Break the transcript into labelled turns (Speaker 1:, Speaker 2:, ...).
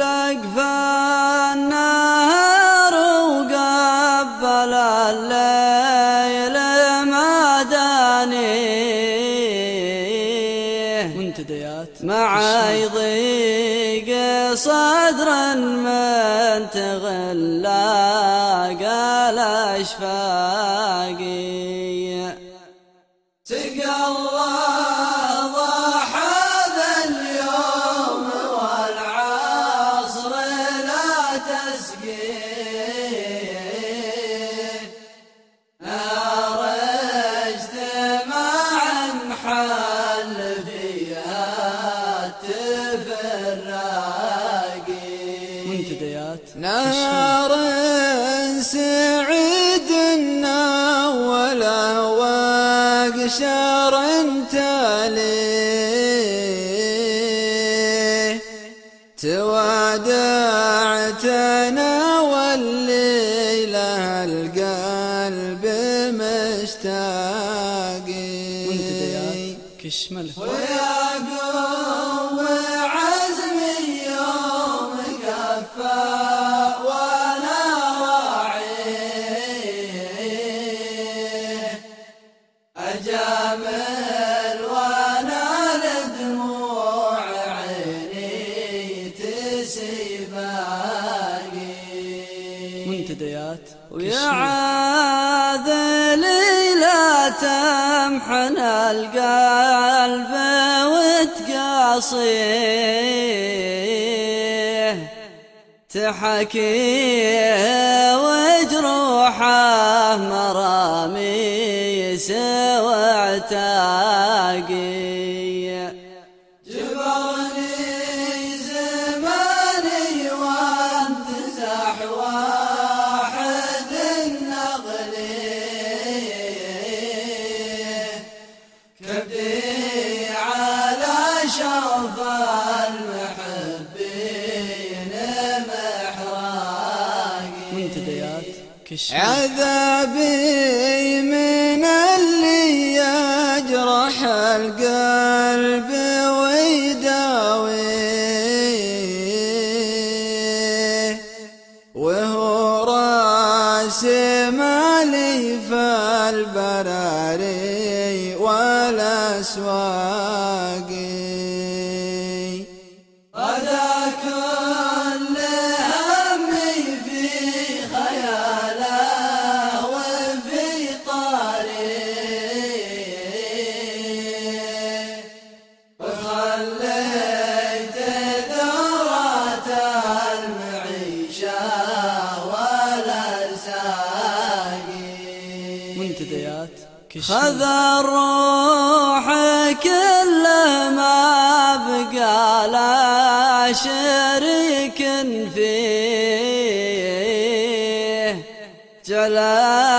Speaker 1: وشلق فالنهر وقبل الليل ما دانيه
Speaker 2: منتديات
Speaker 1: مع يضيق صدر من تغلى قال اشفاقي سقى الله التفراقي
Speaker 2: منتديات
Speaker 1: نار سعيدنا ولا وقشر تاليه. توادعتنا والليلة القلب مشتاقي.
Speaker 2: منتديات كشمل.
Speaker 1: اجامل وأنا لدموع عيني تسيباقي
Speaker 2: منتديات
Speaker 1: ويا عاذلي لا تمحن القلب وتقاصيه تحكيه وجروحه مرامي سوعتاقي جبرني عذابي من اللي يجرح القلب ويداويه وهو رأس مالي فالبراري والاسواقي
Speaker 2: منتديات
Speaker 1: خذ الروح كله ما بقى لا شريك فيه. جلال